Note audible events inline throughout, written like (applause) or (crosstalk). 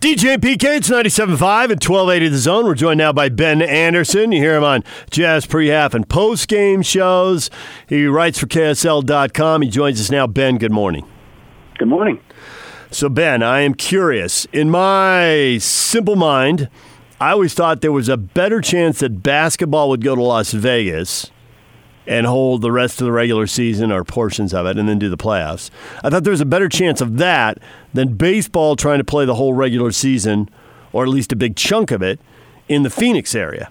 DJ PK, it's 97.5 and 1280 The Zone. We're joined now by Ben Anderson. You hear him on Jazz pre-half and post-game shows. He writes for KSL.com. He joins us now. Ben, good morning. Good morning. So, Ben, I am curious. In my simple mind, I always thought there was a better chance that basketball would go to Las Vegas and hold the rest of the regular season or portions of it and then do the playoffs. I thought there was a better chance of that than baseball trying to play the whole regular season or at least a big chunk of it in the Phoenix area.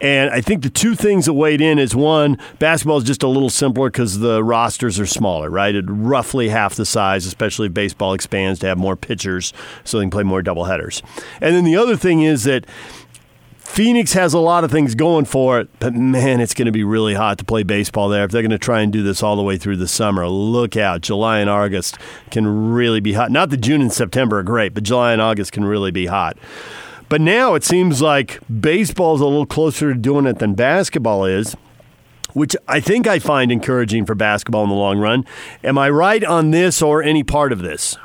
And I think the two things that weighed in is one, basketball is just a little simpler because the rosters are smaller, right? At roughly half the size, especially if baseball expands to have more pitchers so they can play more doubleheaders. And then the other thing is that Phoenix has a lot of things going for it, but man, it's going to be really hot to play baseball there. If they're going to try and do this all the way through the summer, look out. July and August can really be hot. Not that June and September are great, but July and August can really be hot. But now it seems like baseball is a little closer to doing it than basketball is which I think I find encouraging for basketball in the long run. Am I right on this or any part of this?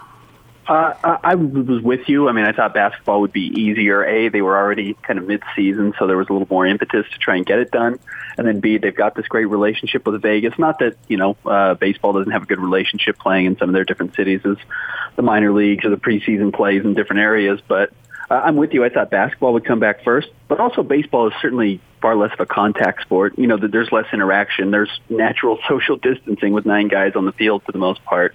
Uh, I was with you. I mean, I thought basketball would be easier. A, they were already kind of mid-season, so there was a little more impetus to try and get it done. And then B, they've got this great relationship with Vegas. Not that you know uh, baseball doesn't have a good relationship playing in some of their different cities as the minor leagues or the preseason plays in different areas, but uh, I'm with you. I thought basketball would come back first, but also baseball is certainly far less of a contact sport. You know, there's less interaction. There's natural (laughs) social distancing with nine guys on the field for the most part.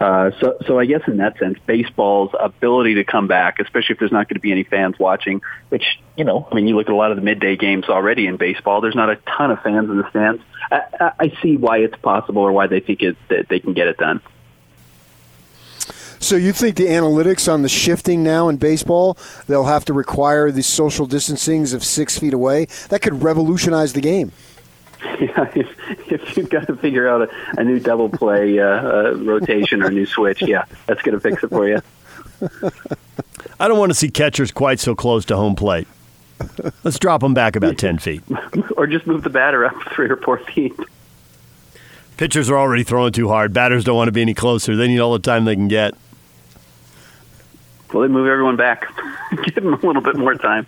Uh, so, so I guess in that sense, baseball's ability to come back, especially if there's not going to be any fans watching, which, you know, I mean, you look at a lot of the midday games already in baseball, there's not a ton of fans in the stands. I, I see why it's possible or why they think it, that they can get it done. So you think the analytics on the shifting now in baseball, they'll have to require the social distancings of six feet away? That could revolutionize the game. (laughs) Yeah, if, if you've got to figure out a, a new double play uh, uh, rotation or a new switch, yeah, that's going to fix it for you. (laughs) I don't want to see catchers quite so close to home plate. Let's drop them back about 10 feet. (laughs) or just move the batter up three or four feet. Pitchers are already throwing too hard. Batters don't want to be any closer. They need all the time they can get. Well, they move everyone back. (laughs) Give them a little bit more time.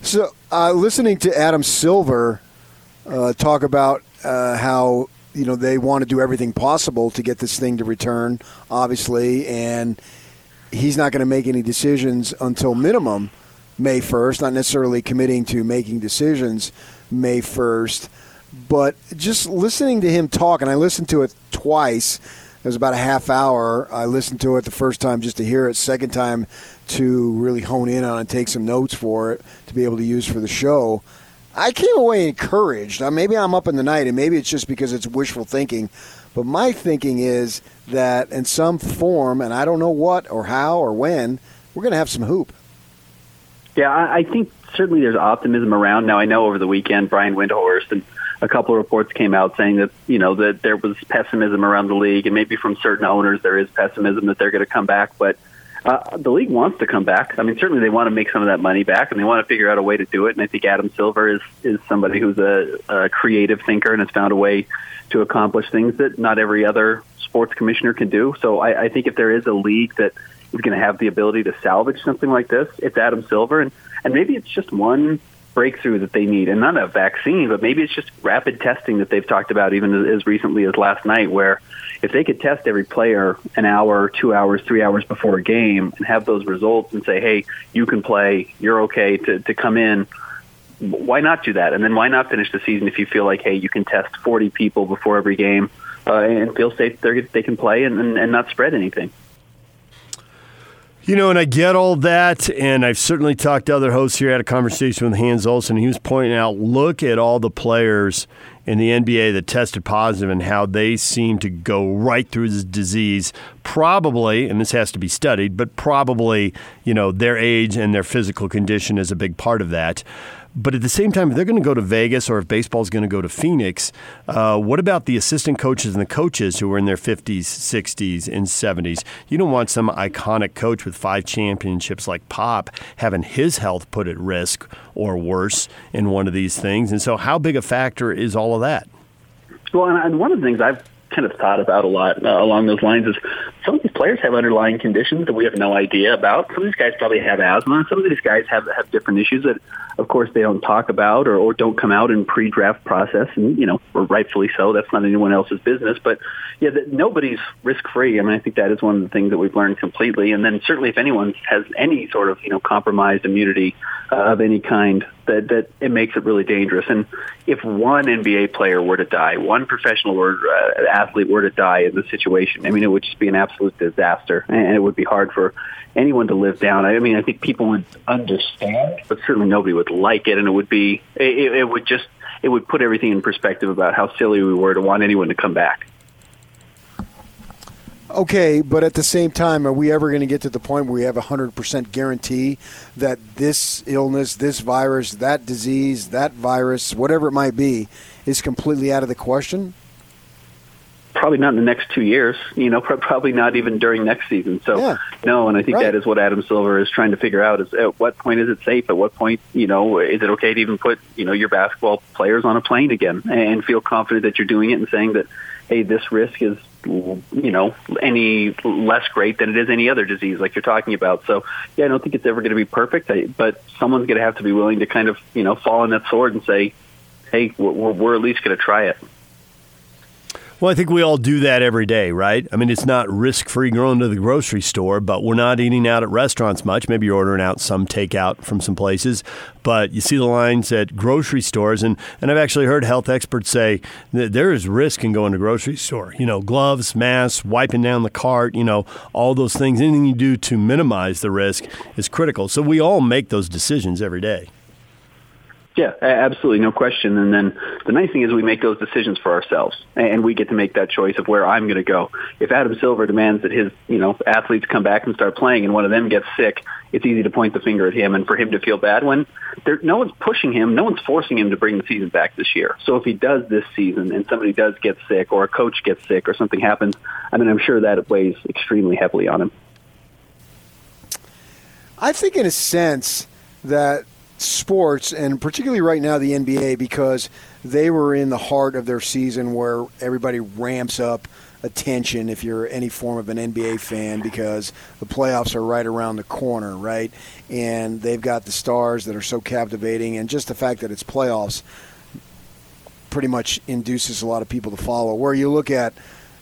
So, uh, listening to Adam Silver uh, talk about uh, how you know they want to do everything possible to get this thing to return, obviously, and he's not going to make any decisions until minimum May first. Not necessarily committing to making decisions May first, but just listening to him talk, and I listened to it twice was about a half hour. I listened to it the first time just to hear it. Second time to really hone in on and take some notes for it to be able to use for the show. I came away encouraged. Now, maybe I'm up in the night, and maybe it's just because it's wishful thinking. But my thinking is that in some form, and I don't know what or how or when, we're going to have some hoop. Yeah, I think certainly there's optimism around. Now, I know over the weekend, Brian Windhorst and a couple of reports came out saying that you know that there was pessimism around the league, and maybe from certain owners there is pessimism that they're going to come back. But uh, the league wants to come back. I mean, certainly they want to make some of that money back, and they want to figure out a way to do it. And I think Adam Silver is is somebody who's a, a creative thinker and has found a way to accomplish things that not every other sports commissioner can do. So I, I think if there is a league that is going to have the ability to salvage something like this, it's Adam Silver, and and maybe it's just one breakthrough that they need, and not a vaccine, but maybe it's just rapid testing that they've talked about even as recently as last night, where if they could test every player an hour, two hours, three hours before a game and have those results and say, hey, you can play, you're okay to, to come in, why not do that? And then why not finish the season if you feel like, hey, you can test 40 people before every game uh, and feel safe they can play and, and, and not spread anything? You know, and I get all that, and I've certainly talked to other hosts here. I had a conversation with Hans Olsen, he was pointing out look at all the players in the NBA that tested positive and how they seem to go right through this disease. Probably, and this has to be studied, but probably, you know, their age and their physical condition is a big part of that. But at the same time, if they're going to go to Vegas or if baseball's going to go to Phoenix, uh, what about the assistant coaches and the coaches who are in their 50s, 60s, and 70s? You don't want some iconic coach with five championships like Pop having his health put at risk or worse in one of these things. And so, how big a factor is all of that? Well, and one of the things I've kind of thought about a lot uh, along those lines is some of these players have underlying conditions that we have no idea about. Some of these guys probably have asthma. Some of these guys have have different issues that, of course, they don't talk about or, or don't come out in pre-draft process, and you know, or rightfully so. That's not anyone else's business. But yeah, that nobody's risk-free. I mean, I think that is one of the things that we've learned completely. And then certainly, if anyone has any sort of you know compromised immunity uh, of any kind, that that it makes it really dangerous. And if one NBA player were to die, one professional or uh, athlete were to die in this situation, I mean, it would just be an absolute disaster, and it would be hard for anyone to live down. I mean, I think people would understand, but certainly nobody would like it, and it would be it, it would just it would put everything in perspective about how silly we were to want anyone to come back. Okay, but at the same time, are we ever going to get to the point where we have a 100% guarantee that this illness, this virus, that disease, that virus, whatever it might be, is completely out of the question? Probably not in the next two years. You know, (laughs) probably not even during next season. So, yeah, no, and I think right. that is what Adam Silver is trying to figure out: is at what point is it safe? At what point, you know, is it okay to even put you know your basketball players on a plane again and feel confident that you're doing it and saying that, hey, this risk is you know any less great than it is any other disease like you're talking about. So yeah i don't think it's ever going to be perfect but someone's going to have to be willing to kind of you know fall on that sword and say hey we're, we're at least going to try it well, I think we all do that every day, right? I mean, it's not risk free going to the grocery store, but we're not eating out at restaurants much. Maybe you're ordering out some takeout from some places, but you see the lines at grocery stores. And, and I've actually heard health experts say that there is risk in going to grocery store. You know, gloves, masks, wiping down the cart, you know, all those things. Anything you do to minimize the risk is critical. So we all make those decisions every day. Yeah, absolutely, no question. And then the nice thing is we make those decisions for ourselves, and we get to make that choice of where I'm going to go. If Adam Silver demands that his, you know, athletes come back and start playing, and one of them gets sick, it's easy to point the finger at him and for him to feel bad when there, no one's pushing him, no one's forcing him to bring the season back this year. So if he does this season and somebody does get sick, or a coach gets sick, or something happens, I mean, I'm sure that weighs extremely heavily on him. I think, in a sense, that sports, and particularly right now the NBA, because they were in the heart of their season where everybody ramps up attention if you're any form of an NBA fan because the playoffs are right around the corner, right? And they've got the stars that are so captivating, and just the fact that it's playoffs pretty much induces a lot of people to follow. Where you look at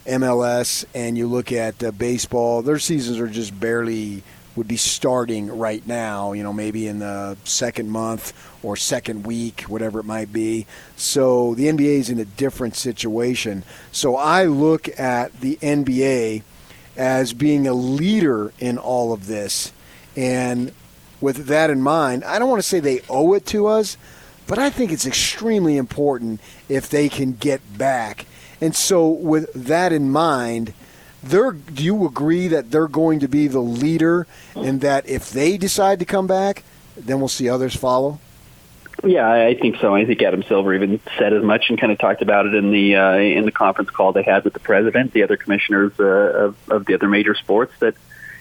MLS and you look at uh, baseball, their seasons are just barely would be starting right now, you know, maybe in the second month or second week, whatever it might be. So the NBA is in a different situation. So I look at the NBA as being a leader in all of this. And with that in mind, I don't want to say they owe it to us, but I think it's extremely important if they can get back. And so, with that in mind, they're do you agree that they're going to be the leader and that if they decide to come back, then we'll see others follow? Yeah, I think so. I think Adam Silver even said as much and kind of talked about it in the uh, in the conference call they had with the president, the other commissioners uh, of, of the other major sports, that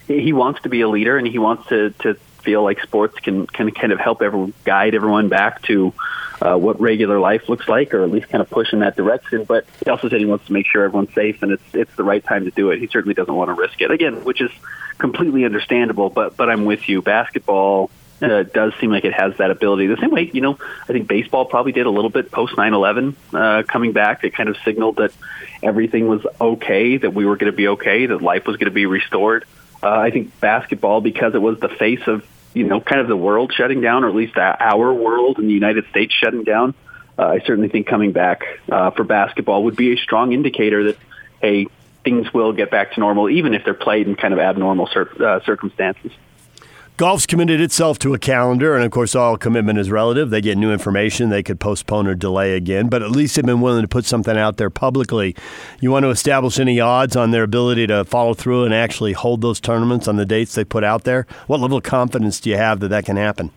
he wants to be a leader and he wants to to feel like sports can can kind of help everyone guide everyone back to uh, what regular life looks like, or at least kind of push in that direction. But he also said he wants to make sure everyone's safe, and it's it's the right time to do it. He certainly doesn't want to risk it again, which is completely understandable. But but I'm with you. Basketball uh, does seem like it has that ability. The same way, you know, I think baseball probably did a little bit post 9/11 uh, coming back. It kind of signaled that everything was okay, that we were going to be okay, that life was going to be restored. Uh, I think basketball, because it was the face of you know, kind of the world shutting down, or at least our world in the United States shutting down, uh, I certainly think coming back uh, for basketball would be a strong indicator that, hey, things will get back to normal, even if they're played in kind of abnormal cir- uh, circumstances. Golf's committed itself to a calendar, and of course, all commitment is relative. They get new information, they could postpone or delay again, but at least they've been willing to put something out there publicly. You want to establish any odds on their ability to follow through and actually hold those tournaments on the dates they put out there? What level of confidence do you have that that can happen?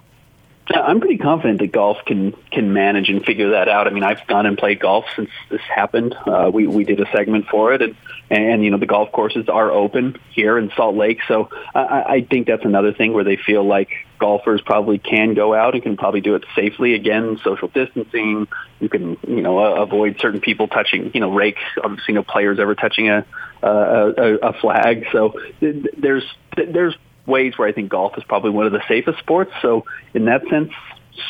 I'm pretty confident that golf can can manage and figure that out. I mean, I've gone and played golf since this happened. Uh, we we did a segment for it, and and you know the golf courses are open here in Salt Lake, so I, I think that's another thing where they feel like golfers probably can go out and can probably do it safely. Again, social distancing. You can you know avoid certain people touching you know rakes. Obviously, no players ever touching a a, a flag. So there's there's ways where I think golf is probably one of the safest sports. So in that sense,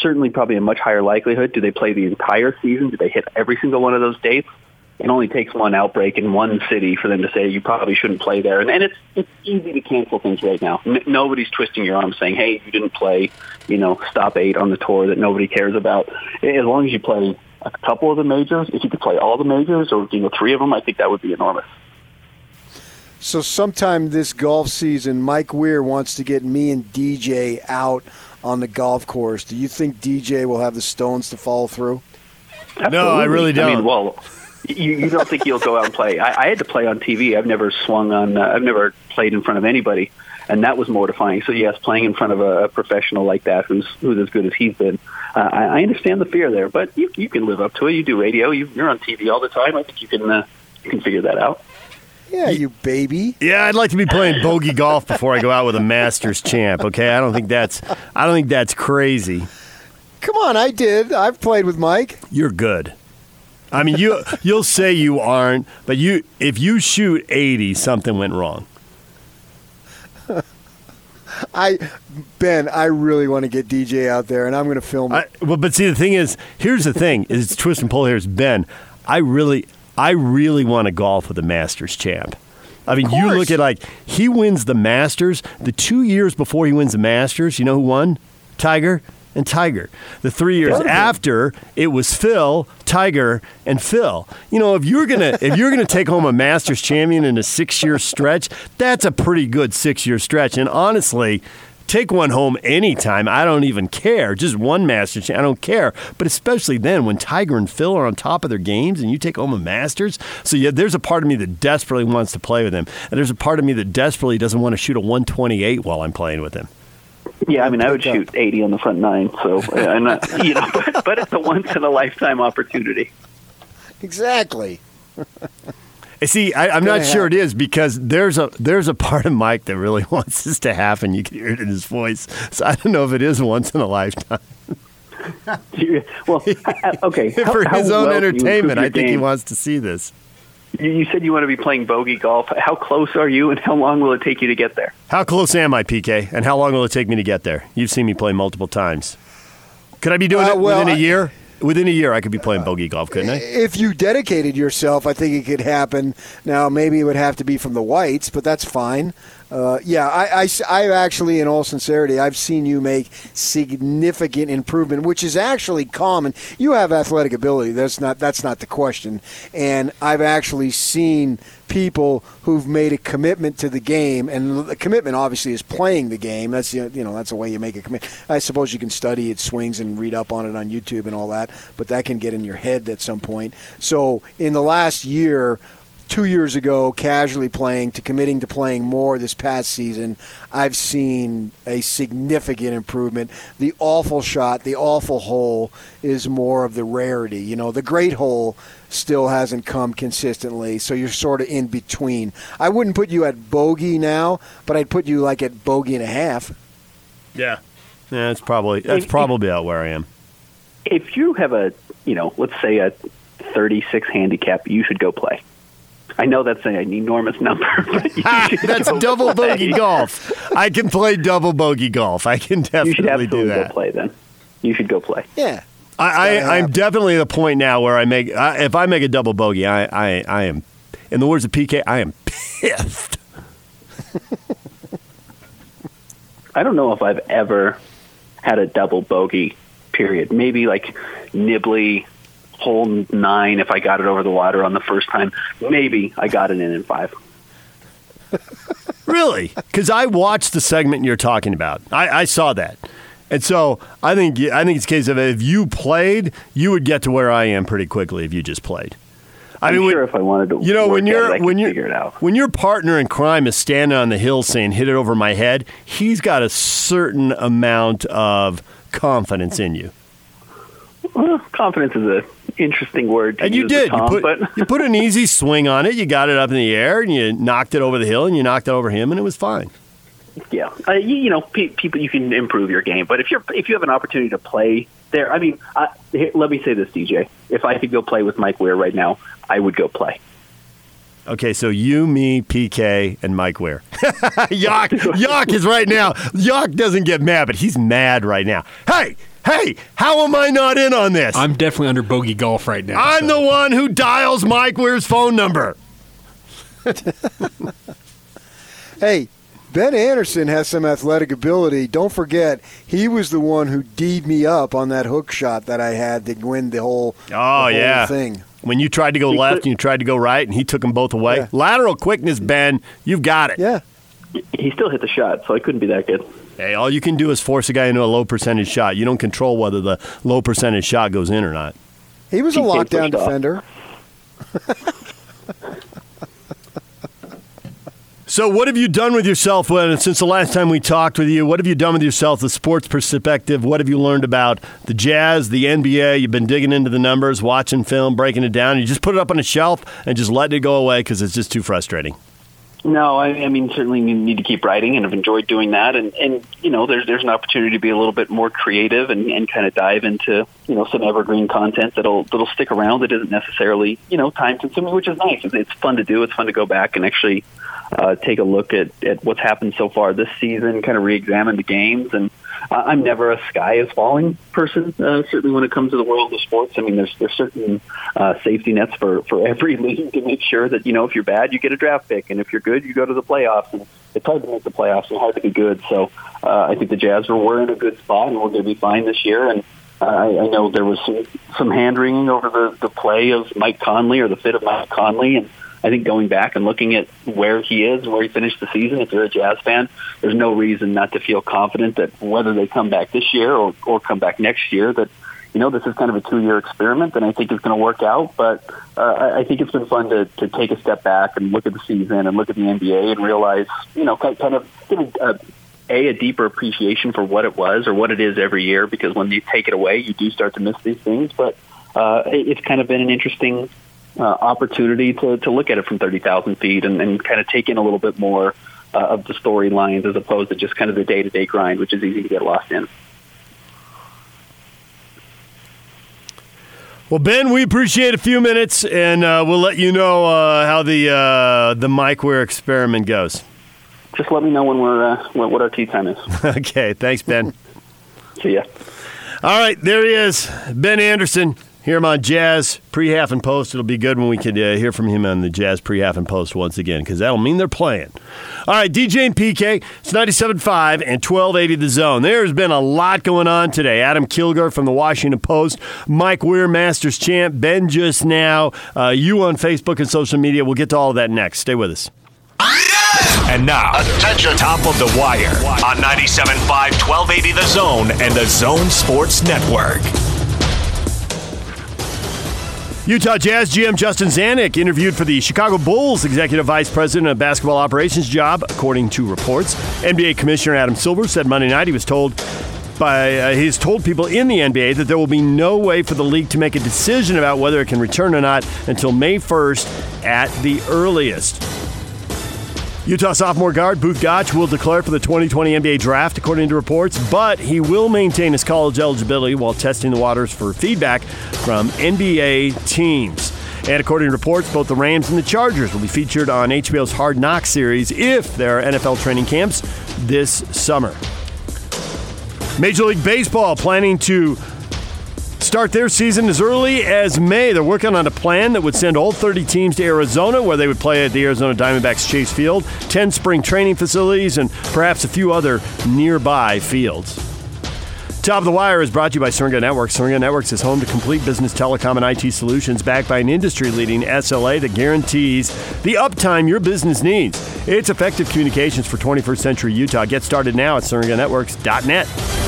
certainly probably a much higher likelihood. Do they play the entire season? Do they hit every single one of those dates? It only takes one outbreak in one city for them to say you probably shouldn't play there, and, and it's it's easy to cancel things right now. N- nobody's twisting your arm saying, "Hey, you didn't play, you know, stop eight on the tour that nobody cares about." As long as you play a couple of the majors, if you could play all the majors or you know three of them, I think that would be enormous. So sometime this golf season, Mike Weir wants to get me and DJ out on the golf course. Do you think DJ will have the stones to follow through? Absolutely. No, I really don't. I mean, well, you, you don't think you'll go out and play? I, I had to play on TV. I've never swung on. Uh, I've never played in front of anybody, and that was mortifying. So yes, playing in front of a, a professional like that, who's who's as good as he's been, uh, I, I understand the fear there. But you you can live up to it. You do radio. You, you're on TV all the time. I think you can uh, you can figure that out. Yeah, you baby. Yeah, I'd like to be playing bogey golf before I go out with a Masters champ. Okay, I don't think that's I don't think that's crazy. Come on, I did. I've played with Mike. You're good. I mean, you you'll say you aren't, but you if you shoot 80, something went wrong. (laughs) I Ben, I really want to get DJ out there, and I'm going to film. I, well, but see, the thing is, here's the thing: is twist and pull. Here's Ben. I really, I really want to golf with a Masters champ. I mean, you look at like he wins the Masters. The two years before he wins the Masters, you know who won? Tiger and Tiger. The three years after, it was Phil, Tiger, and Phil. You know, if you're gonna (laughs) if you're gonna take home a Masters champion in a six year stretch, that's a pretty good six year stretch. And honestly, take one home anytime. I don't even care. Just one Masters. I don't care. But especially then when Tiger and Phil are on top of their games and you take home a Masters. So yeah, there's a part of me that desperately wants to play with him. And there's a part of me that desperately doesn't want to shoot a 128 while I'm playing with him. Yeah, I mean, I would shoot 80 on the front nine. So, I'm not, uh, (laughs) you know, but, but it's a once in a lifetime opportunity. Exactly. (laughs) See, I, am not sure it is because there's a there's a part of Mike that really (laughs) wants this to happen. You can hear it in his voice. So I don't know if it is once in a lifetime. (laughs) well, (laughs) okay. For his own well entertainment, I think game? he wants to see this. You, you said you want to be playing bogey golf. How close are you, and how long will it take you to get there? How close am I, PK? And how long will it take me to get there? You've seen me play multiple times. Could I be doing Uh, it well, within a year? Within a year, I could be playing bogey golf, couldn't I? If you dedicated yourself, I think it could happen. Now, maybe it would have to be from the whites, but that's fine. Uh, yeah, I, I, I actually, in all sincerity, I've seen you make significant improvement, which is actually common. You have athletic ability. That's not that's not the question. And I've actually seen people who've made a commitment to the game, and the commitment obviously is playing the game. That's you know that's the way you make a commitment. I suppose you can study its swings and read up on it on YouTube and all that, but that can get in your head at some point. So in the last year two years ago, casually playing to committing to playing more this past season, I've seen a significant improvement. The awful shot, the awful hole is more of the rarity. You know, the great hole still hasn't come consistently, so you're sort of in between. I wouldn't put you at bogey now, but I'd put you like at bogey and a half. Yeah. Yeah, that's probably that's If- probably about where I am. If you have a, you know, let's say a 36 handicap, you should go play. I know that's an enormous number, (laughs) but you should That's double play. bogey golf. I can play double bogey golf. I can You should definitely absolutely do go that. play then. You should go play. Yeah. I, I, I'm definitely at the point now where I make I, if I make a double bogey, I, I, I am, in the words of PK, I am pissed. I don't know if I've ever had a double bogey. Period. Maybe like Nibley hole nine if I got it over the water on the first time. Maybe I got it in in five. Really? Because I watched the segment you're talking about. I, I saw that, and so I think I think it's a case of if you played, you would get to where I am pretty quickly if you just played. I I'm mean, when- sure if I wanted to, you know when you're it, when you're figure it out. when your partner in crime is standing on the hill saying hit it over my head, he's got a certain amount of confidence in you. Well, confidence is an interesting word. and you use did. Tom, you put but you put an easy swing on it. You got it up in the air, and you knocked it over the hill, and you knocked it over him, and it was fine. yeah, uh, you, you know, pe- people you can improve your game, but if you're if you have an opportunity to play there, I mean, I, here, let me say this, DJ. If I could go play with Mike Weir right now, I would go play. Okay, so you, me, PK, and Mike Weir. (laughs) Yock, Yock is right now. Yock doesn't get mad, but he's mad right now. Hey, hey, how am I not in on this? I'm definitely under bogey golf right now. I'm so. the one who dials Mike Weir's phone number. (laughs) Hey, Ben Anderson has some athletic ability. Don't forget, he was the one who D'd me up on that hook shot that I had to win the whole, the Oh whole yeah, thing. When you tried to go He left could- and you tried to go right, and he took them both away. Yeah. Lateral quickness, Ben. You've got it. Yeah. He still hit the shot, so I couldn't be that good. Hey, all you can do is force a guy into a low percentage shot. You don't control whether the low percentage shot goes in or not. He was a He came lockdown defender. (laughs) So, what have you done with yourself when, since the last time we talked with you? What have you done with yourself, the sports perspective? What have you learned about the Jazz, the NBA? You've been digging into the numbers, watching film, breaking it down. You just put it up on a shelf and just let it go away because it's just too frustrating. No, I, I mean certainly you need to keep writing, and I've enjoyed doing that. And and you know, there's there's an opportunity to be a little bit more creative and, and kind of dive into you know some evergreen content that'll that'll stick around. That isn't necessarily you know time consuming, which is nice. It's, it's fun to do. It's fun to go back and actually uh, take a look at at what's happened so far this season, kind of re-examine the games. And I'm never a sky is falling person. Uh, certainly when it comes to the world of sports, I mean, there's there's certain uh, safety nets for for every (laughs) league to make sure that you know if you're bad, you get a draft pick, and if you're good, you go to the playoffs. And it's hard to make the playoffs and hard to be good. So uh, I think the Jazz were we're in a good spot, and we're going to be fine this year. And uh, I, I know there was some some hand wringing over the the play of Mike Conley or the fit of Mike Conley, and I think going back and looking at where he is, where he finished the season, if you're a Jazz fan, there's no reason not to feel confident that whether they come back this year or, or come back next year, that you know this is kind of a two-year experiment, and I think it's going to work out. But uh, I think it's been fun to to take a step back and look at the season and look at the NBA and realize, you know, kind kind of give a, a a deeper appreciation for what it was or what it is every year. Because when you take it away, you do start to miss these things. But uh, it's kind of been an interesting uh, opportunity to, to look at it from 30,000 feet and, and kind of take in a little bit more uh, of the storylines as opposed to just kind of the day to day grind, which is easy to get lost in. Well, Ben, we appreciate a few minutes, and uh, we'll let you know uh, how the uh, the Mike Weir experiment goes. Just let me know when we're uh, what our tee time is. (laughs) okay, thanks, Ben. (laughs) See ya. All right, there he is, Ben Anderson. Hear him on Jazz pre-half and post. It'll be good when we can uh, hear from him on the Jazz pre-half and post once again because that'll mean they're playing. All right, DJ and PK, it's 97.5 and 1280 The Zone. There's been a lot going on today. Adam Kilgore from the Washington Post, Mike Weir, Masters champ, Ben just now, uh, you on Facebook and social media. We'll get to all of that next. Stay with us. And now, attention, top of the wire on 97.5, 1280 The Zone and the Zone Sports Network. Utah Jazz GM Justin Zanik interviewed for the Chicago Bulls Executive Vice President of Basketball Operations job, according to reports. NBA Commissioner Adam Silver said Monday night he was told by uh, he's told people in the NBA that there will be no way for the league to make a decision about whether it can return or not until May 1st at the earliest. Utah sophomore guard Both Gach will declare for the 2020 NBA draft, according to reports, but he will maintain his college eligibility while testing the waters for feedback from NBA teams. And according to reports, both the Rams and the Chargers will be featured on HBO's Hard Knocks series if there are NFL training camps this summer. Major League Baseball planning to start their season as early as May. They're working on a plan that would send all 30 teams to Arizona, where they would play at the Arizona Diamondbacks Chase Field, 10 spring training facilities, and perhaps a few other nearby fields. Top of the Wire is brought to you by Syringa Networks. Syringa Networks is home to complete business telecom and IT solutions backed by an industry leading SLA that guarantees the uptime your business needs. It's effective communications for 21st century Utah. Get started now at syringanetworks.net.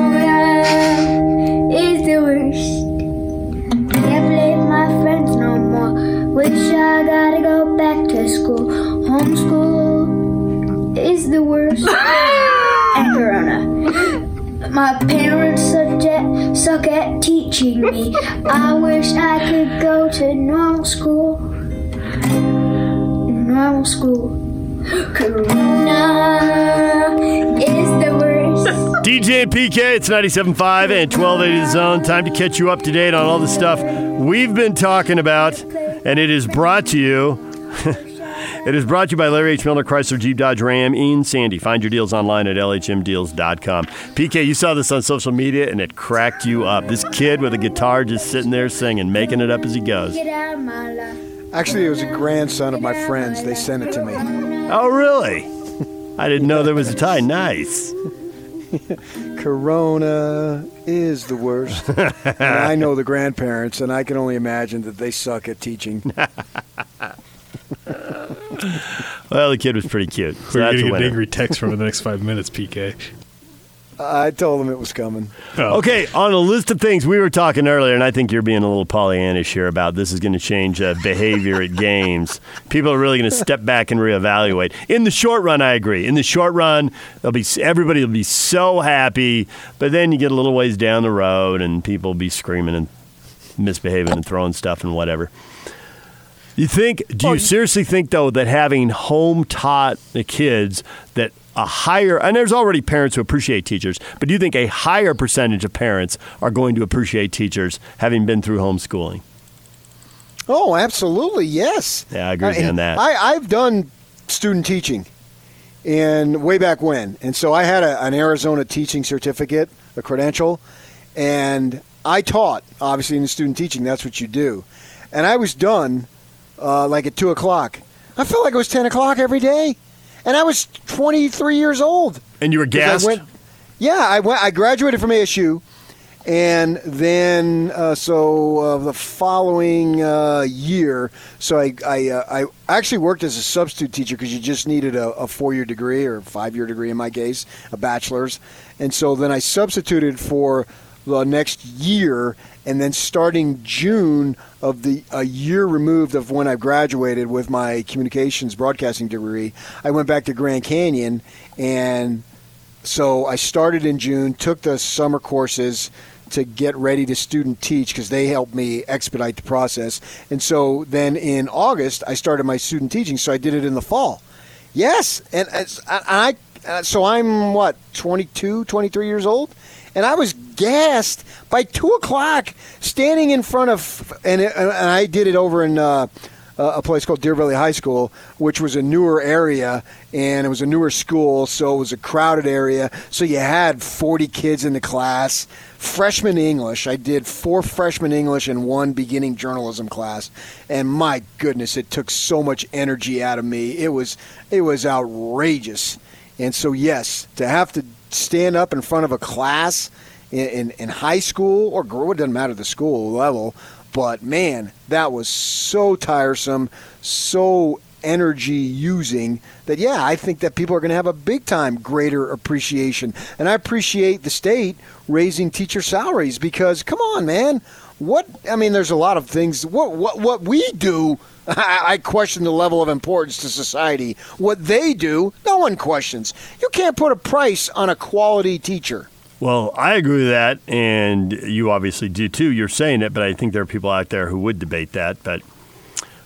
Homeschool is the worst. (laughs) and Corona. My parents suck at, suck at teaching me. I wish I could go to normal school. Normal school. Corona is the worst. (laughs) DJ and PK, it's 97.5 and 1280 The Zone. Time to catch you up to date on all the stuff we've been talking about, and it is brought to you. It is brought to you by Larry H. Miller, Chrysler, Jeep, Dodge, Ram in Sandy. Find your deals online at lhmdeals.com. PK, you saw this on social media, and it cracked you up. This kid with a guitar just sitting there singing, making it up as he goes. Get out of my life. Actually, it was a grandson of my friends. They sent it to me. Oh, really? I didn't know there was a tie. Nice. Corona is the worst. I know the grandparents, and I can only imagine that they suck at teaching. (laughs) Well, the kid was pretty cute. So We're that's a getting an angry text from the next five minutes, PK. I told him it was coming. Oh. Okay, on a list of things we were talking earlier, and I think you're being a little Pollyannish here about this is going to change uh, behavior at games. People are really going to step back and reevaluate. In the short run, I agree. In the short run, they'll be everybody will be so happy, but then you get a little ways down the road, and people will be screaming and misbehaving and throwing stuff and whatever. You think? Do you oh, seriously think though that having home taught the kids that a higher and there's already parents who appreciate teachers, but do you think a higher percentage of parents are going to appreciate teachers having been through homeschooling? Oh, absolutely, yes. Yeah, I agree with you on that. I, I've done student teaching, and way back when, and so I had a, an Arizona teaching certificate, a credential, and I taught. Obviously, in student teaching, that's what you do, and I was done uh, like at two o'clock. I felt like it was ten o'clock every day, and I was twenty three years old. And you were gassed. I went, yeah, I went. I graduated from ASU, and then uh, so uh, the following uh, year, so I I, uh, I actually worked as a substitute teacher because you just needed a, a four year degree or five year degree in my case, a bachelor's, and so then I substituted for the next year, and then starting June of the a year removed of when I graduated with my communications broadcasting degree, I went back to Grand Canyon and so I started in June, took the summer courses to get ready to student teach because they helped me expedite the process. And so then in August, I started my student teaching. So I did it in the fall. Yes. And I, so I'm what, 22, 23 years old? And I was gassed by two o'clock standing in front of, and, it, and I did it over in uh, a place called Deer Valley High School, which was a newer area, and it was a newer school, so it was a crowded area. So you had 40 kids in the class. Freshman English, I did four freshman English and one beginning journalism class, and my goodness, it took so much energy out of me. It was it was outrageous. And so, yes, to have to stand up in front of a class in, in, in high school or it doesn't matter the school level, but man, that was so tiresome, so energy using that yeah i think that people are going to have a big time greater appreciation. And i appreciate the state raising teacher salaries because come on man what i mean there's a lot of things what what, what we do (laughs) I question the level of importance to society. What they do no one questions. You can't put a price on a quality teacher Well, I agree with that, and you obviously do too. You're saying it, but I think there are people out there who would debate that. But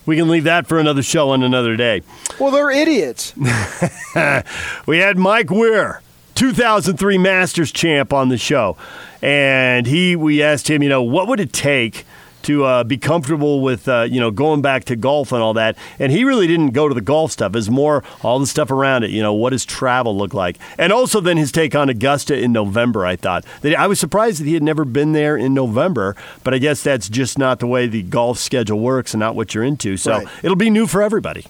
we can leave that for another show on another day. well they're idiots (laughs) We had Mike Weir, 2003 Masters champ, on the show, and he we asked him, you know, what would it take to uh, be comfortable with uh, you know going back to golf and all that. And he really didn't go to the golf stuff. It's more all the stuff around it. You know, what does travel look like? And also then his take on Augusta in November. I thought that I was surprised that he had never been there in November, but I guess that's just not the way the golf schedule works and not what you're into. So Right. it'll be new for everybody.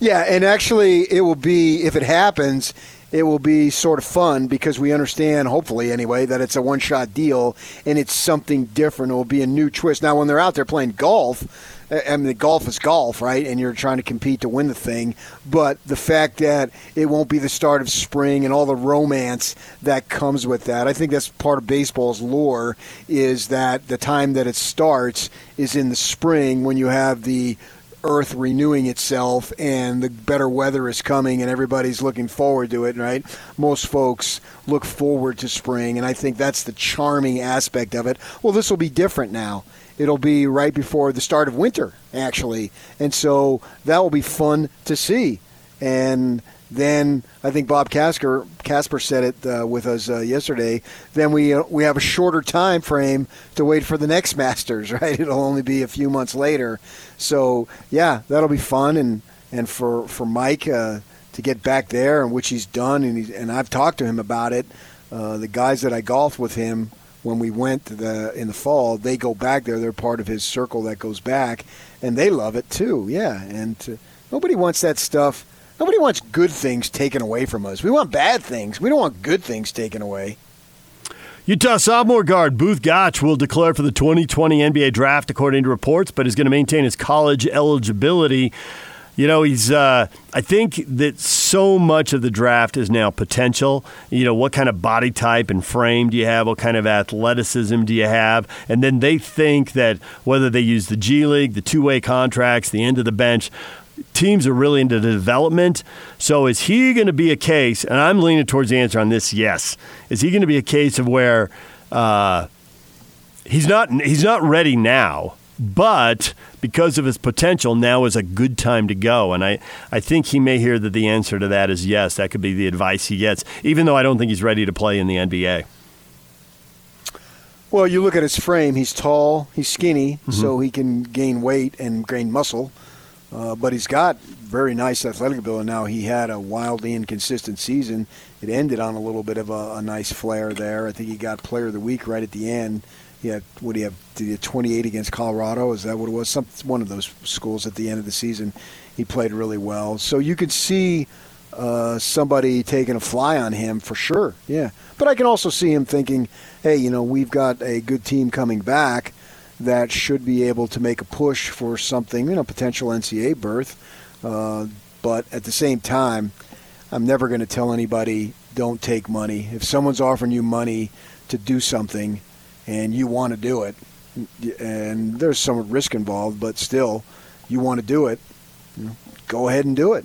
Yeah, and actually, it will be if it happens. It will be sort of fun because we understand, hopefully anyway, that it's a one-shot deal and it's something different. It will be a new twist. Now, when they're out there playing golf, I mean, golf is golf, right? And you're trying to compete to win the thing. But the fact that it won't be the start of spring and all the romance that comes with that, I think that's part of baseball's lore. Is that the time that it starts is in the spring when you have the Earth renewing itself and the better weather is coming and everybody's looking forward to it, right? Most folks look forward to spring, and I think that's the charming aspect of it. Well, this will be different now. It'll be right before the start of winter, actually. And so that will be fun to see. And then I think Bob Casper, Casper said it uh, with us uh, yesterday. Then we uh, we have a shorter time frame to wait for the next (laughs) Masters, right? It'll only be a few months later. So yeah, that'll be fun, and and for for Mike uh, to get back there, and which he's done, and he's, and I've talked to him about it. Uh, the guys that I golfed with him when we went to the in the fall, they go back there. They're part of his circle that goes back, and they love it too. Yeah, and uh, nobody wants that stuff. Nobody wants good things taken away from us. We want bad things. We don't want good things taken away. Utah sophomore guard Both Gach will declare for the 2020 NBA draft, according to reports, but is going to maintain his college eligibility. You know, he's. Uh, I think that so much of the draft is now potential. You know, what kind of body type and frame do you have? What kind of athleticism do you have? And then they think that whether they use the G League, the two way contracts, the end of the bench, teams are really into the development. So is he going to be a case? And I'm leaning towards the answer on this. Yes. Is he going to be a case of where uh, he's not he's not ready now, but because of his potential, now is a good time to go. And I, I think he may hear that the answer to that is yes. That could be the advice he gets, even though I don't think he's ready to play in the NBA. Well, you look at his frame. He's tall. He's skinny, so he can gain weight and gain muscle. Uh, but he's got very nice athletic ability. Now he had a wildly inconsistent season. It ended on a little bit of a, a nice flare there. I think he got Player of the Week right at the end. He had what do you have? Did he have 28 against Colorado? Is that what it was? Some one of those schools at the end of the season. He played really well. So you could see uh, somebody taking a fly on him for sure. Yeah, but I can also see him thinking, hey, you know, we've got a good team coming back that should be able to make a push for something, you know, potential NCAA berth. Uh, but at the same time, I'm never going to tell anybody don't take money. If someone's offering you money to do something and you want to do it, and there's some risk involved, but still, you want to do it, you know, go ahead and do it.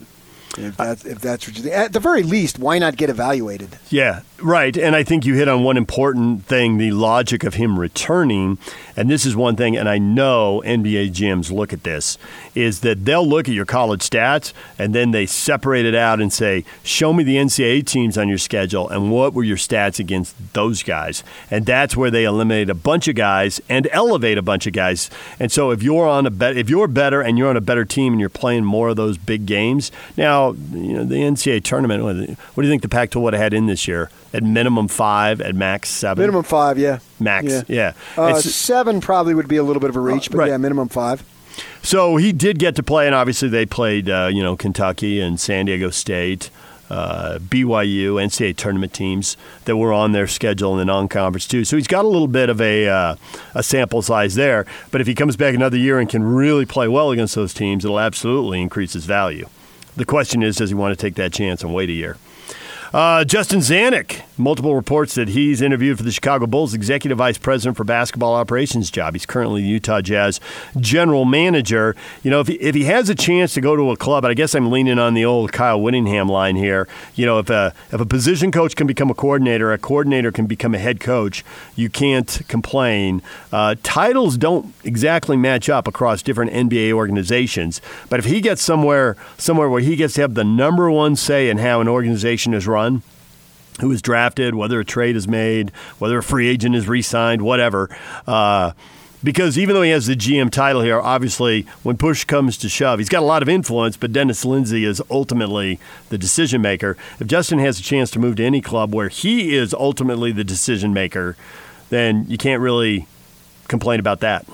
If that's if that's what you think, at the very least, why not get evaluated? Yeah, right. And I think you hit on one important thing the logic of him returning. And this is one thing, and I know NBA gyms look at this, is that they'll look at your college stats and then they separate it out and say, show me the NCAA teams on your schedule and what were your stats against those guys. And that's where they eliminate a bunch of guys and elevate a bunch of guys. And so if you're on a bet, if you're better and you're on a better team and you're playing more of those big games, now you know the NCAA tournament. What do you think the Pac-12 would have had in this year? At minimum five, at max seven. Minimum five, yeah. max, Yeah. yeah. Uh, seven probably would be a little bit of a reach, Uh, but right. yeah, minimum five. So he did get to play, and obviously they played, uh, you know, Kentucky and San Diego State, uh, BYU, NCAA tournament teams that were on their schedule in the non-conference too. So he's got a little bit of a uh, a sample size there. But if he comes back another year and can really play well against those teams, it'll absolutely increase his value. The question is, does he want to take that chance and wait a year? Uh, Justin Zanik, multiple reports that he's interviewed for the Chicago Bulls executive vice president for basketball operations job. He's currently the Utah Jazz general manager. You know, if he, if he has a chance to go to a club, I guess I'm leaning on the old Kyle Whittingham line here. You know, if a if a position coach can become a coordinator, a coordinator can become a head coach. You can't complain. Uh, titles don't exactly match up across different NBA organizations, but if he gets somewhere somewhere where he gets to have the number one say in how an organization is run who is drafted, whether a trade is made, whether a free agent is re-signed, whatever. Uh, because even though he has the GM title here, obviously, when push comes to shove, he's got a lot of influence, but Dennis Lindsey is ultimately the decision maker. If Justin has a chance to move to any club where he is ultimately the decision maker, then you can't really complain about that.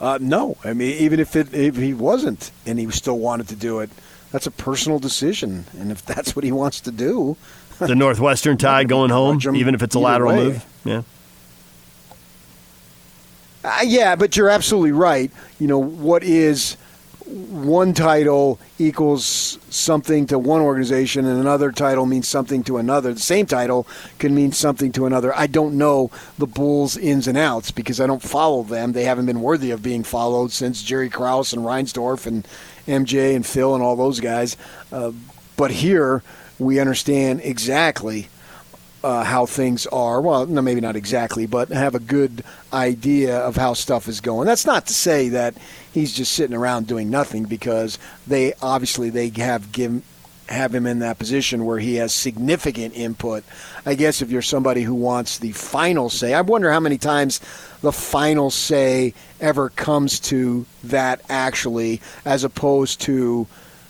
Uh, no, I mean, even if it if he wasn't and he still wanted to do it, that's a personal decision, and if (laughs) that's what he wants to do, (laughs) the Northwestern tie going home, even if it's a lateral way. move. Yeah. Uh, yeah, but you're absolutely right. You know, what is one title equals something to one organization and another title means something to another. The same title can mean something to another. I don't know the Bulls ins and outs because I don't follow them. They haven't been worthy of being followed since Jerry Krause and Reinsdorf and MJ and Phil and all those guys. Uh, but here we understand exactly uh, how things are. Well, no, maybe not exactly, but have a good idea of how stuff is going. That's not to say that he's just sitting around doing nothing because they obviously they have given have him in that position where he has significant input. I guess if you're somebody who wants the final say, I wonder how many times the final say ever comes to that actually, as opposed to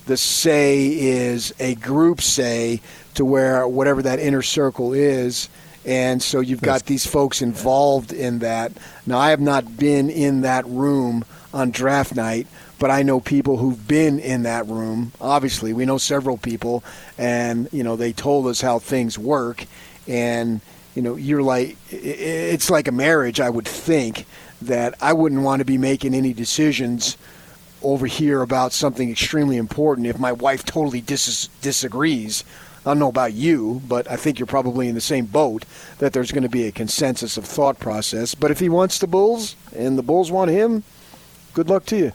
the say is a group say to where whatever that inner circle is. And so you've got these folks involved in that. Now, I have not been in that room on draft night, but I know people who've been in that room. Obviously, we know several people, and you know they told us how things work. And you know, you're like, it's like a marriage. I would think that I wouldn't want to be making any decisions over here about something extremely important if my wife totally dis- disagrees. I don't know about you, but I think you're probably in the same boat that there's going to be a consensus of thought process. But if he wants the Bulls and the Bulls want him, good luck to you.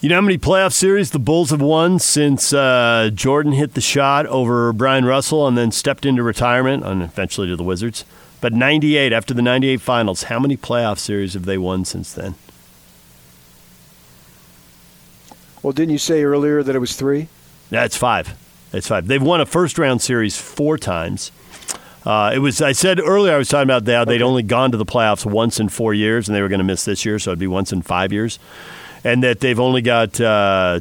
You know how many playoff series the Bulls have won since uh, Jordan hit the shot over Bryon Russell and then stepped into retirement and eventually to the Wizards? But 98, after the 98 finals, how many playoff series have they won since then? Well, didn't you say earlier that it was three? That's five. It's five. They've won a first round series four times. Uh, it was. I said earlier. I was talking about that they'd only gone to the playoffs once in four years, and they were going to miss this year, so it'd be once in five years, and that they've only got uh,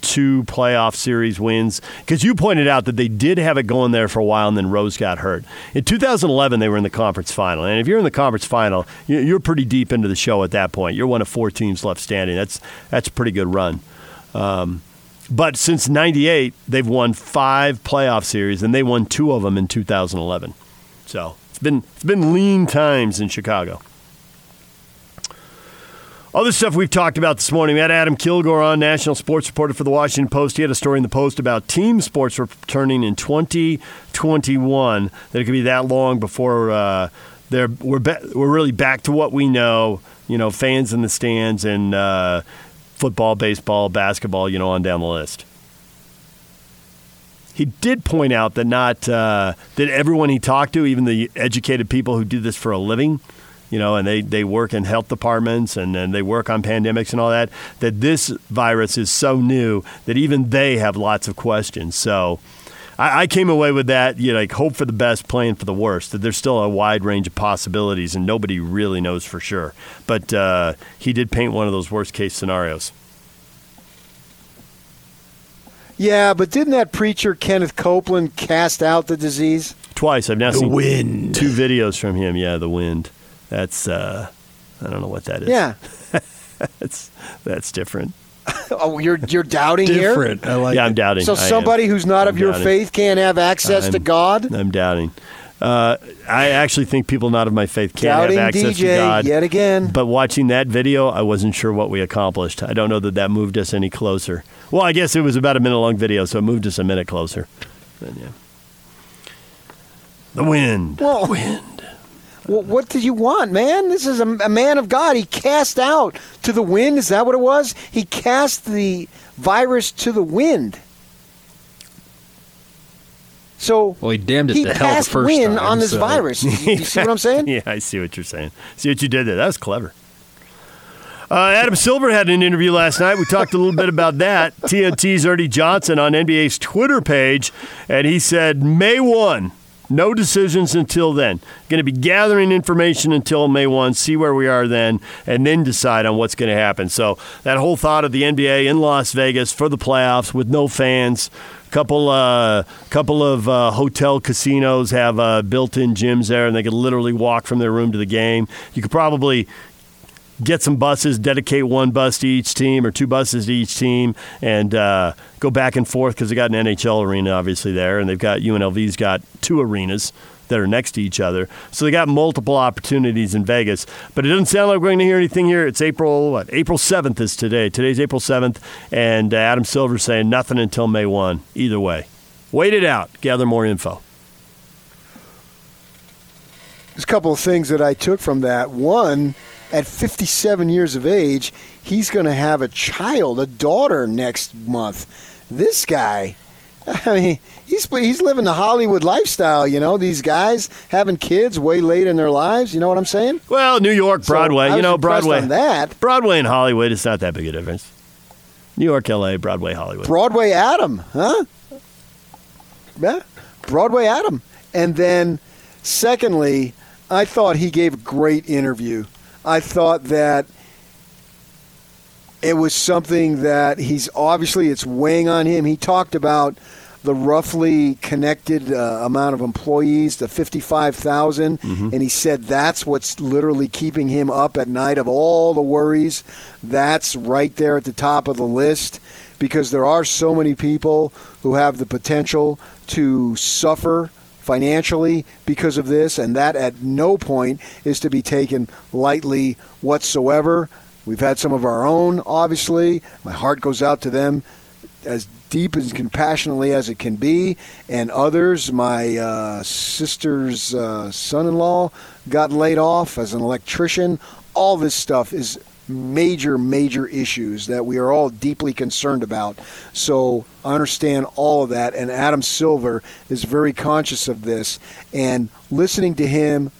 two playoff series wins. Because you pointed out that they did have it going there for a while, and then Rose got hurt. In 2011, they were in the conference final, and if you're in the conference final, you- you're pretty deep into the show at that point. You're one of four teams left standing. That's that's a pretty good run. Um, but since '98, they've won five playoff series, and they won two of them in 2011. So it's been it's been lean times in Chicago. Other stuff we've talked about this morning. We had Adam Kilgore on, national sports reporter for the Washington Post. He had a story in the Post about team sports returning in 2021. That it could be that long before uh, we're ba- we're really back to what we know. You know, fans in the stands and uh, football, baseball, basketball. You know, on down the list. He did point out that not uh, that everyone he talked to, even the educated people who do this for a living, you know, and they, they work in health departments and, and they work on pandemics and all that, that this virus is so new that even they have lots of questions. So I, I came away with that, you know, like hope for the best, plan for the worst, that there's still a wide range of possibilities and nobody really knows for sure. But uh, he did paint one of those worst case scenarios. Yeah, but didn't that preacher Kenneth Copeland cast out the disease? Twice. I've now The seen wind. two videos from him. Yeah, the wind. That's uh, I don't know what that is. Yeah. (laughs) that's that's different. (laughs) Oh, you're you're doubting here. I like yeah, I'm doubting. So I am. somebody who's not of I'm your doubting. faith can't have access to I'm- God. I'm doubting. Uh, I actually think people not of my faith can't Doubting have access to God. yet again. But watching that video, I wasn't sure what we accomplished. I don't know that that moved us any closer. Well, I guess it was about a minute long video, so it moved us a minute closer. But, yeah. The wind. Well, wind. Well, what did you want, man? This is a, a man of God. He cast out to the wind. Is that what it was? He cast the virus to the wind. So Well, he damned it he to hell the passed first wind time, on this so- virus. You, you see what I'm saying? (laughs) yeah, I see what you're saying. See what you did there. That was clever. Uh, Adam Silver had an interview last night. We talked a little bit about that. TNT's Ernie Johnson on NBA's Twitter page, and he said May 1. No decisions until then. Going to be gathering information until May 1, see where we are then, and then decide on what's going to happen. So, that whole thought of the NBA in Las Vegas for the playoffs with no fans, A couple uh, couple of uh, hotel casinos have uh, built-in gyms there, and they could literally walk from their room to the game. You could probably get some buses, dedicate one bus to each team or two buses to each team, and uh, go back and forth because they got an NHL arena obviously there, and they've got UNLV's got two arenas that are next to each other. So they got multiple opportunities in Vegas. But it doesn't sound like we're going to hear anything here. It's April what? April 7th is today. Today's April 7th, and uh, Adam Silver saying nothing until May 1. Either way. Wait it out. Gather more info. There's a couple of things that I took from that. One, at 57 years of age, he's going to have a child, a daughter next month. This guy, (laughs) I mean, he's he's living the Hollywood lifestyle. You know, these guys having kids way late in their lives. You know what I'm saying? Well, New York, Broadway. I you know, Broadway. on that. Broadway and Hollywood, it's not that big a difference. New York, LA, Broadway, Hollywood. Broadway Adam, huh? Yeah, Broadway Adam. And then, secondly, I thought he gave a great interview. I thought that it was something that he's obviously it's weighing on him. He talked about the roughly connected uh, amount of employees, the 55,000, and he said that's what's literally keeping him up at night of all the worries. That's right there at the top of the list because there are so many people who have the potential to suffer financially because of this, and that at no point is to be taken lightly whatsoever. We've had some of our own, obviously. My heart goes out to them as deep and compassionately as it can be. And others, my uh, sister's uh, son in law got laid off as an electrician. All this stuff is major, major issues that we are all deeply concerned about. So I understand all of that. And Adam Silver is very conscious of this. And listening to him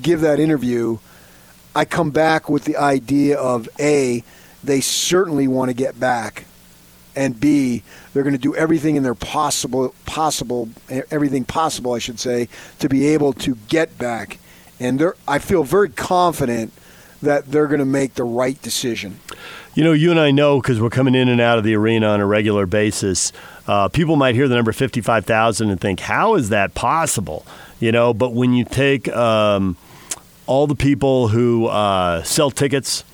give that interview, I come back with the idea of A, they certainly want to get back and B, they're going to do everything in their possible possible everything possible, I should say, to be able to get back. And I feel very confident that they're going to make the right decision. You know, you and I know because we're coming in and out of the arena on a regular basis. Uh, people might hear the number 55,000 and think, how is that possible? You know, but when you take um, all the people who uh, sell tickets,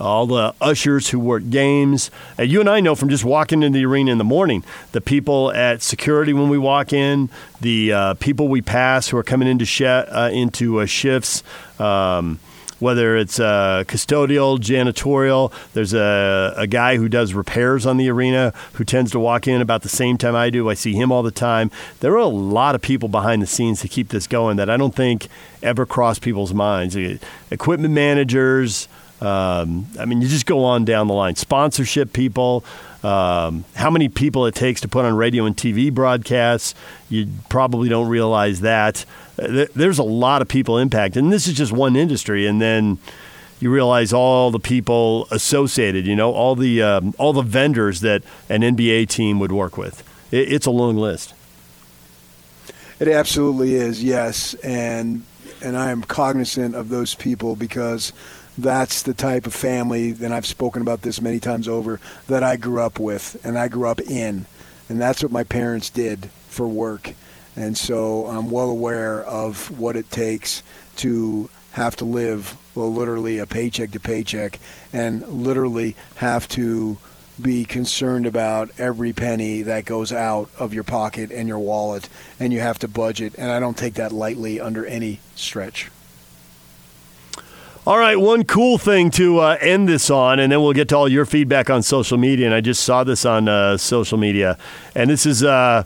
all the ushers who work games. Uh, you and I know from just walking into the arena in the morning, the people at security when we walk in, the uh, people we pass who are coming into sh- uh, into uh, shifts. Um, whether it's uh, custodial, janitorial, there's a, a guy who does repairs on the arena who tends to walk in about the same time I do. I see him all the time. There are a lot of people behind the scenes to keep this going that I don't think ever cross people's minds. Equipment managers, um, I mean, you just go on down the line. Sponsorship people, um, how many people it takes to put on radio and TV broadcasts. You probably don't realize that. There's a lot of people impacted, and this is just one industry. And then you realize all the people associated. You know, all the um, all the vendors that an NBA team would work with. It, it's a long list. It absolutely is, yes, and and I am cognizant of those people because that's the type of family, and I've spoken about this many times over, that I grew up with and I grew up in. And that's what my parents did for work. And so I'm well aware of what it takes to have to live, well, literally a paycheck to paycheck, and literally have to be concerned about every penny that goes out of your pocket and your wallet, and you have to budget. And I don't take that lightly under any stretch. All right, one cool thing to uh, end this on, and then we'll get to all your feedback on social media. And I just saw this on uh, social media, and this is uh,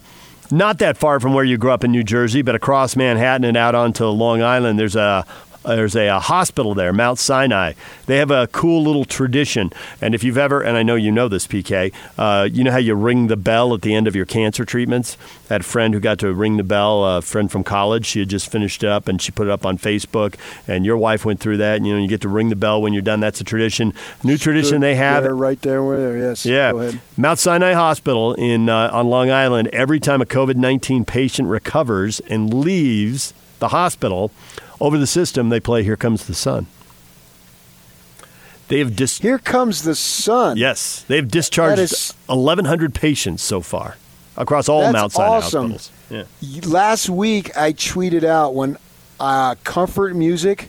not that far from where you grew up in New Jersey, but across Manhattan and out onto Long Island. There's a there's a, a hospital there, Mount Sinai. They have a cool little tradition. And if you've ever, and I know you know this, PK, uh, you know how you ring the bell at the end of your cancer treatments? I had a friend who got to ring the bell, a friend from college. She had just finished up and she put it up on Facebook. And your wife went through that. And, you know, you get to ring the bell when you're done. That's a tradition. New tradition they have. There, right there, where there. Yes. Yeah. Go ahead. Mount Sinai Hospital in uh, on Long Island. Every time a COVID nineteen patient recovers and leaves the hospital, over the system they play "Here Comes the Sun." They have dis- Here comes the sun. yes, they've discharged is- eleven hundred patients so far across all That's Mount Sinai awesome. hospitals. Yeah. Last week I tweeted out when uh, comfort music.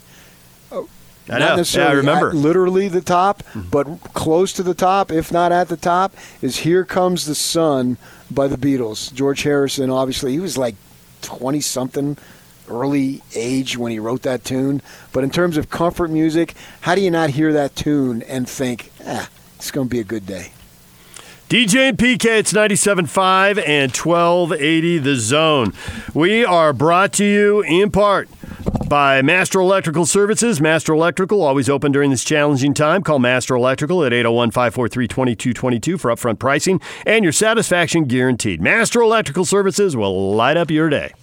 I not know. Yeah, I remember. literally the top, but close to the top, if not at the top, is "Here Comes the Sun" by the Beatles. George Harrison, obviously, he was like twenty something, early age when he wrote that tune. But in terms of comfort music, how do you not hear that tune and think, ah, it's going to be a good day? DJ and PK, it's 97.5 and 1280 The Zone. We are brought to you in part by Master Electrical Services. Master Electrical, always open during this challenging time. Call Master Electrical at 801 543 2222 for upfront pricing and your satisfaction guaranteed. Master Electrical Services will light up your day.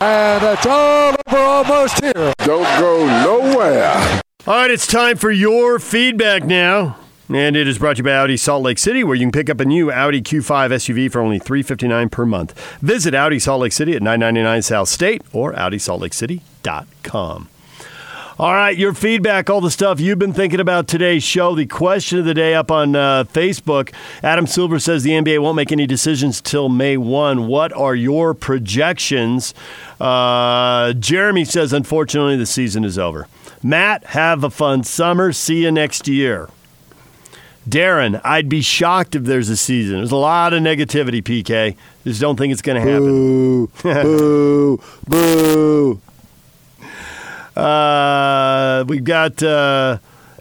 And it's all over almost here. Don't go nowhere. All right, it's time for your feedback now. And it is brought to you by Audi Salt Lake City, where you can pick up a new Audi Q5 SUV for only 359 per month. Visit Audi Salt Lake City at 999 South State or AudiSaltLakeCity.com. All right, your feedback, all the stuff you've been thinking about today's show. The question of the day up on uh, Facebook. Adam Silver says the NBA won't make any decisions till May 1. What are your projections? Uh, Jeremy says, unfortunately, the season is over. Matt, have a fun summer. See you next year. Darren, I'd be shocked if there's a season. There's a lot of negativity, PK. Just don't think it's going to happen. Boo, (laughs) boo, boo. Uh, we've got uh,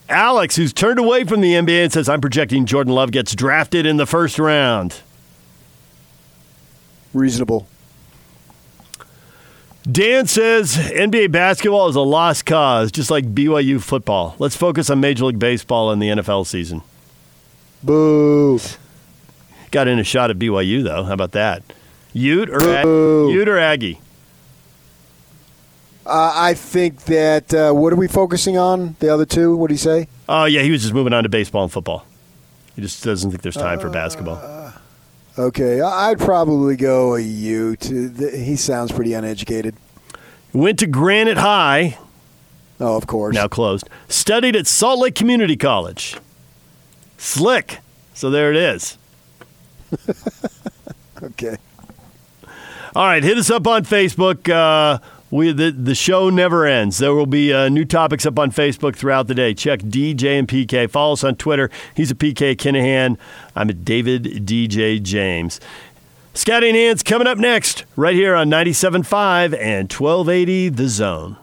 Alex, who's turned away from the NBA and says, I'm projecting Jordan Love gets drafted in the first round. Reasonable. Dan says NBA basketball is a lost cause, just like BYU football. Let's focus on Major League Baseball and the NFL season. Boo. Got in a shot at BYU, though. How about that? Ute or, Ag- Ute or Aggie? Uh, I think that uh, what are we focusing on? The other two? What do you say? Oh, yeah, he was just moving on to baseball and football. He just doesn't think there's time for basketball. Okay, I- I'd probably go a U. To he sounds pretty uneducated. Went to Granite High, Oh, of course. now closed. Studied at Salt Lake Community College. Slick. So there it is. (laughs) Okay. All right, hit us up on Facebook. Uh, we the the show never ends. There will be uh, new topics up on Facebook throughout the day. Check DJ and PK. Follow us on Twitter. He's a PK Kinahan. I'm a David DJ James. Scouting hands coming up next, right here on 97.5 and 1280 The Zone.